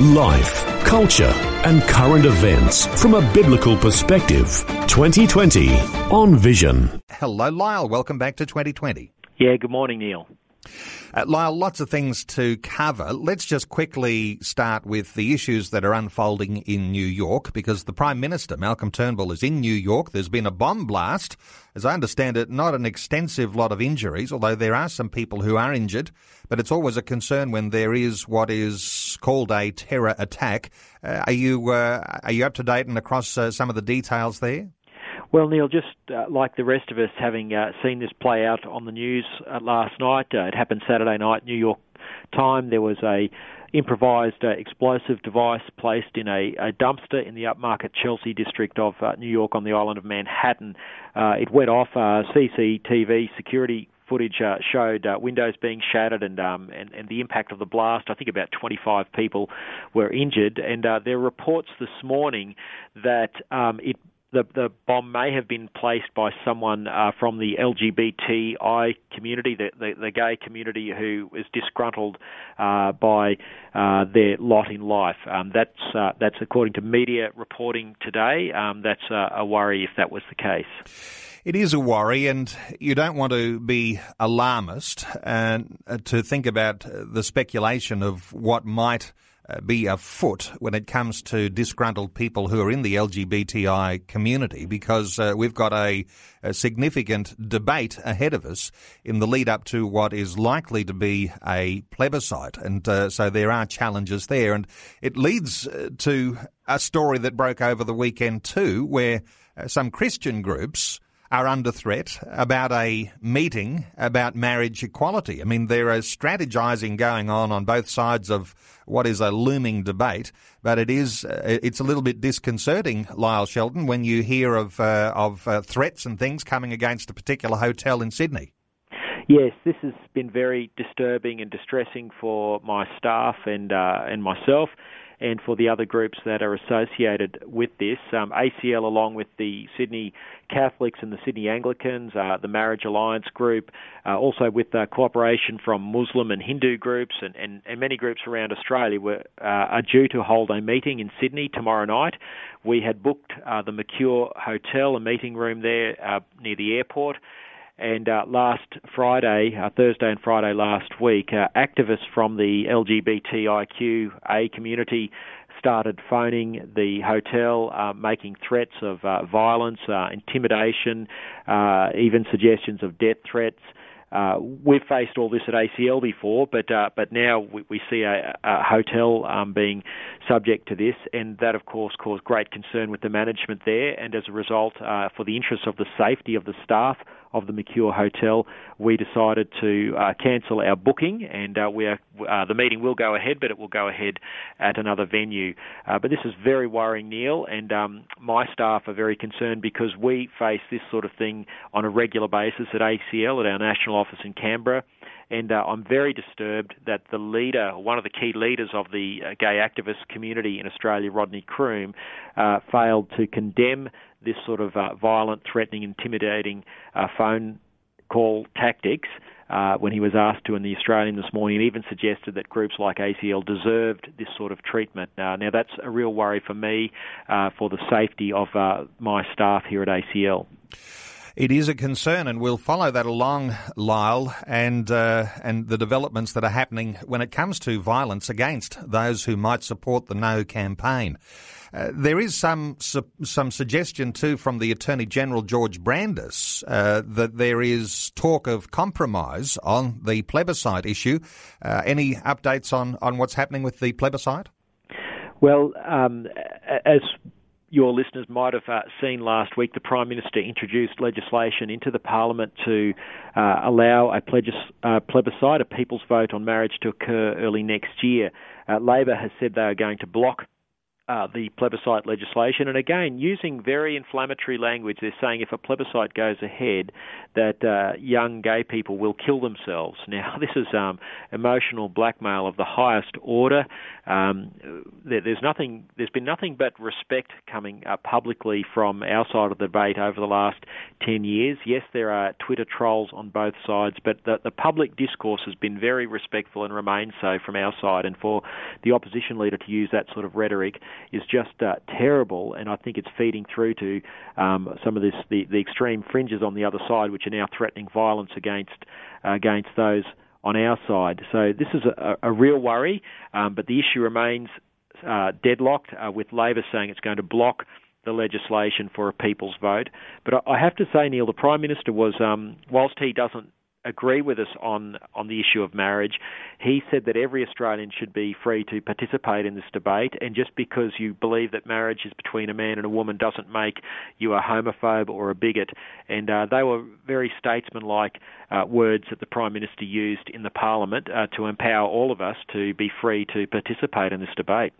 Life, culture, and current events from a biblical perspective. 2020 on Vision. Hello, Lyle. Welcome back to 2020. Yeah, good morning, Neil. Uh, Lyle, lots of things to cover. Let's just quickly start with the issues that are unfolding in New York because the Prime Minister, Malcolm Turnbull, is in New York. There's been a bomb blast. As I understand it, not an extensive lot of injuries, although there are some people who are injured. But it's always a concern when there is what is called a terror attack. Uh, are you uh, are you up to date and across uh, some of the details there? Well, Neil, just uh, like the rest of us, having uh, seen this play out on the news uh, last night, uh, it happened Saturday night, New York time. There was a improvised uh, explosive device placed in a, a, dumpster in the upmarket Chelsea district of uh, New York on the island of Manhattan. it went off. CCTV security footage uh, showed uh, windows being shattered and, um, and, and the impact of the blast. I think about 25 people were injured, and uh, there are reports this morning that um, it the, the bomb may have been placed by someone uh, from the LGBTI community, the, the, the gay community, who is disgruntled uh, by uh, their lot in life. Um, that's uh, that's according to media reporting today. Um, that's a worry if that was the case. It is a worry, and you don't want to be alarmist and uh, to think about the speculation of what might be afoot when it comes to disgruntled people who are in the LGBTI community because uh, we've got a, a, significant debate ahead of us in the lead up to what is likely to be a plebiscite. And uh, so there are challenges there. And it leads uh, to a story that broke over the weekend too, where uh, some Christian groups are under threat about a meeting about marriage equality. I mean, there is strategizing going on on both sides of what is a looming debate, but it is uh, it's a little bit disconcerting, Lyle Shelton, when you hear of uh, of uh, threats and things coming against a particular hotel in Sydney. Yes, this has been very disturbing and distressing for my staff and uh, and myself and for the other groups that are associated with this. Um, ACL, along with the Sydney Catholics and the Sydney Anglicans, uh, the Marriage Alliance group, uh, also with uh, cooperation from Muslim and Hindu groups and, and, and many groups around Australia, were, uh, are due to hold a meeting in Sydney tomorrow night. We had booked uh, the Mercure Hotel, a meeting room there uh, near the airport. And uh, last Friday, uh, Thursday and Friday last week, uh, activists from the LGBTIQA community started phoning the hotel, uh, making threats of uh, violence, uh, intimidation, uh even suggestions of death threats. Uh, we've faced all this at ACL before, but uh, but now we, we see a, a hotel um, being subject to this, and that of course caused great concern with the management there. And as a result, uh, for the interest of the safety of the staff of the Mercure Hotel, we decided to uh, cancel our booking, and uh, we are, uh, the meeting will go ahead, but it will go ahead at another venue. Uh, but this is very worrying, Neil, and um, my staff are very concerned because we face this sort of thing on a regular basis at ACL, at our national office in Canberra and uh, I'm very disturbed that the leader, one of the key leaders of the uh, gay activist community in Australia, Rodney Croome, uh, failed to condemn this sort of uh, violent, threatening, intimidating uh, phone call tactics. Uh, when he was asked to in the Australian this morning, and even suggested that groups like ACL deserved this sort of treatment. Uh, now, that's a real worry for me uh, for the safety of uh, my staff here at ACL. It is a concern, and we'll follow that along, Lyle, and uh, and the developments that are happening when it comes to violence against those who might support the No campaign. Uh, there is some su- some suggestion too from the Attorney General George Brandis uh, that there is talk of compromise on the plebiscite issue. Uh, any updates on, on what's happening with the plebiscite? Well, um, as your listeners might have uh, seen last week, the Prime Minister introduced legislation into the Parliament to uh, allow a uh, plebiscite, a people's vote on marriage, to occur early next year. Labor has said they are going to block uh, the plebiscite legislation. And again, using very inflammatory language, they're saying if a plebiscite goes ahead, that uh, young gay people will kill themselves. Now, this is um, emotional blackmail of the highest order. Um, there, there's nothing. There's been nothing but respect coming publicly from our side of the debate over the last ten years. Yes, there are Twitter trolls on both sides, but the, the public discourse has been very respectful and remains so from our side. And for the opposition leader to use that sort of rhetoric is just uh, terrible, and I think it's feeding through to um, some of this the, the extreme fringes on the other side, which are now threatening violence against uh, against those on our side. So this is a, a real worry, um, but the issue remains uh, deadlocked uh, with Labor saying it's going to block the legislation for a people's vote. But I have to say, Neil, the Prime Minister was, um, whilst he doesn't agree with us on on the issue of marriage. He said that every Australian should be free to participate in this debate, and just because you believe that marriage is between a man and a woman doesn't make you a homophobe or a bigot. And uh, they were very statesmanlike uh, words that the Prime Minister used in the Parliament uh, to empower all of us to be free to participate in this debate.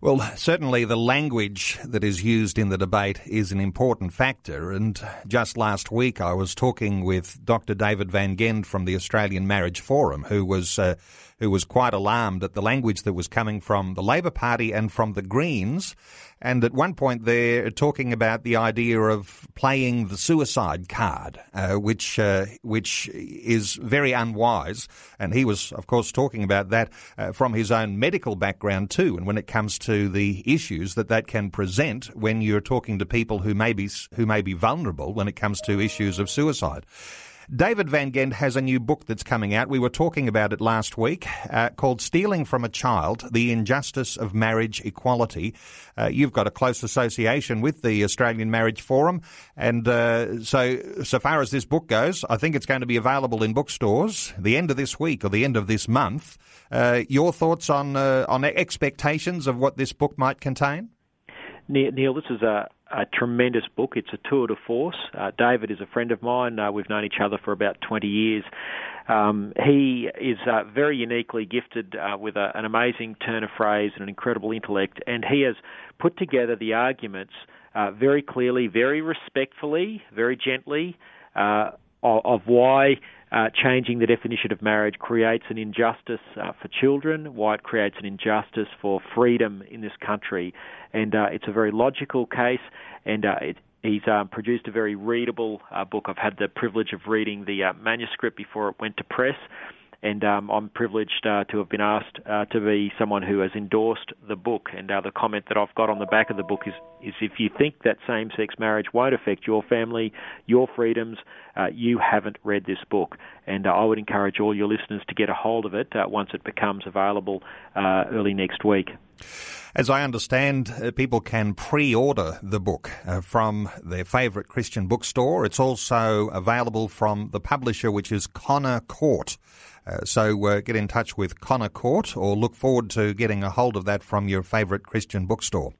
Well, certainly the language that is used in the debate is an important factor. And just last week, I was talking with Dr. David Van Gend from the Australian Marriage Forum, who was uh, who was quite alarmed at the language that was coming from the Labor Party and from the Greens. And at one point, they're talking about the idea of playing the suicide card, uh, which uh, which is very unwise. And he was, of course, talking about that uh, from his own medical background too. And when it comes to the issues that that can present when you're talking to people who may be who may be vulnerable when it comes to issues of suicide. David Van Gend has a new book that's coming out. We were talking about it last week uh, called Stealing from a Child The Injustice of Marriage Equality. Uh, you've got a close association with the Australian Marriage Forum. And uh, so, so far as this book goes, I think it's going to be available in bookstores the end of this week or the end of this month. Uh, your thoughts on, uh, on expectations of what this book might contain? Neil, this is a, a tremendous book. It's a tour de force. Uh, David is a friend of mine. Uh, we've known each other for about 20 years. Um, he is uh, very uniquely gifted uh, with a, an amazing turn of phrase and an incredible intellect, and he has put together the arguments uh, very clearly, very respectfully, very gently uh, of, of why uh, changing the definition of marriage creates an injustice uh, for children, why it creates an injustice for freedom in this country. And uh, it's a very logical case, and uh, it, he's um, produced a very readable uh, book. I've had the privilege of reading the uh, manuscript before it went to press and um, I'm privileged uh, to have been asked uh, to be someone who has endorsed the book. And uh, the comment that I've got on the back of the book is, is if you think that same-sex marriage won't affect your family, your freedoms, uh, you haven't read this book. And uh, I would encourage all your listeners to get a hold of it uh, once it becomes available early next week. As I understand, uh, people can pre-order the book uh, from their favourite Christian bookstore. It's also available from the publisher, which is Connor Court. Uh, so uh, get in touch with Connor Court or look forward to getting a hold of that from your favourite Christian bookstore.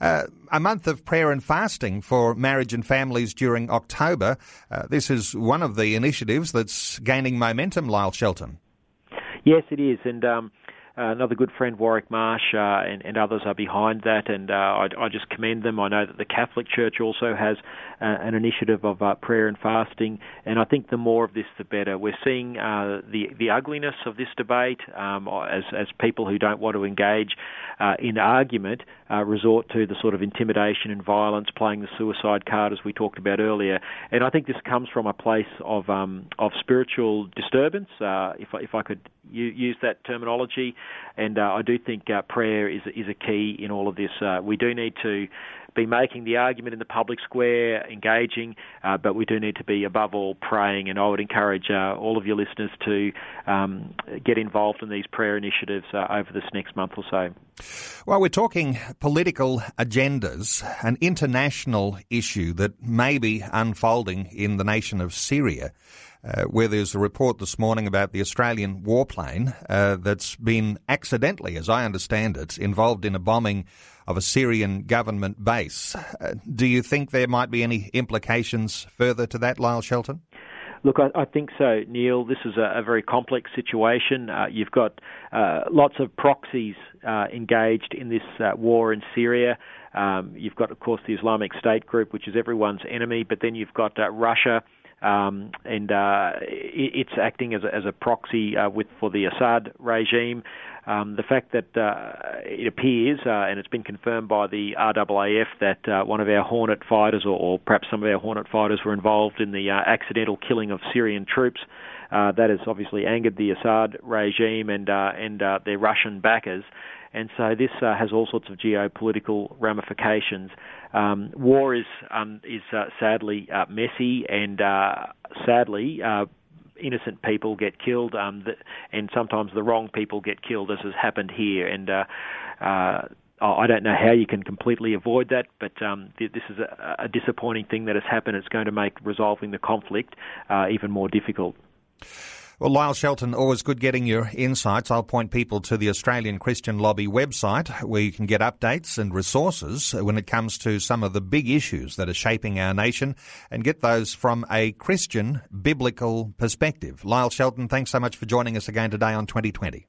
Uh, a month of prayer and fasting for marriage and families during October. Uh, this is one of the initiatives that's gaining momentum, Lyle Shelton. Yes, it is. And um, another good friend, Warwick Marsh, uh, and, and, others are behind that, and uh, I, I, just commend them. I know that the Catholic Church also has uh, an initiative of uh, prayer and fasting, and I think the more of this, the better. We're seeing uh, the the ugliness of this debate um, as as people who don't want to engage in argument resort to the sort of intimidation and violence, playing the suicide card as we talked about earlier, and I think this comes from a place of um, of spiritual disturbance, if if I could use that terminology. And uh, I do think uh, prayer is is a key in all of this. Uh, we do need to be making the argument in the public square, engaging, uh, but we do need to be above all praying. And I would encourage uh, all of your listeners to um, get involved in these prayer initiatives uh, over this next month or so. Well, we're talking political agendas, an international issue that may be unfolding in the nation of Syria uh, where there's a report this morning about the Australian warplane uh, that's been accidentally, as I understand it, involved in a bombing of a Syrian government base. Uh, do you think there might be any implications further to that, Lyle Shelton? Look, I, I think so, Neil. This is a, a very complex situation. Uh, you've got uh, lots of proxies uh, engaged in this uh, war in Syria. Um, you've got, of course, the Islamic State group, which is everyone's enemy, but then you've got uh, Russia. Um, and uh, it's acting as a, as a proxy uh, with for the Assad regime. Um, the fact that uh, it appears, uh, and it's been confirmed by the RAAF, that uh, one of our Hornet fighters, or, or, perhaps some of our Hornet fighters, were involved in the uh, accidental killing of Syrian troops. Uh, that has obviously angered the Assad regime and uh, and their Russian backers. And so this has all sorts of geopolitical ramifications. Um, war is um, is sadly messy, and sadly innocent people get killed, um, the, and sometimes the wrong people get killed, as has happened here. And uh, uh, I don't know how you can completely avoid that, but um, th- this is a, a, disappointing thing that has happened. It's going to make resolving the conflict uh, even more difficult. Well, Lyle Shelton, always good getting your insights. I'll point people to the Australian Christian Lobby website where you can get updates and resources when it comes to some of the big issues that are shaping our nation and get those from a Christian biblical perspective. Lyle Shelton, thanks so much for joining us again today on 2020.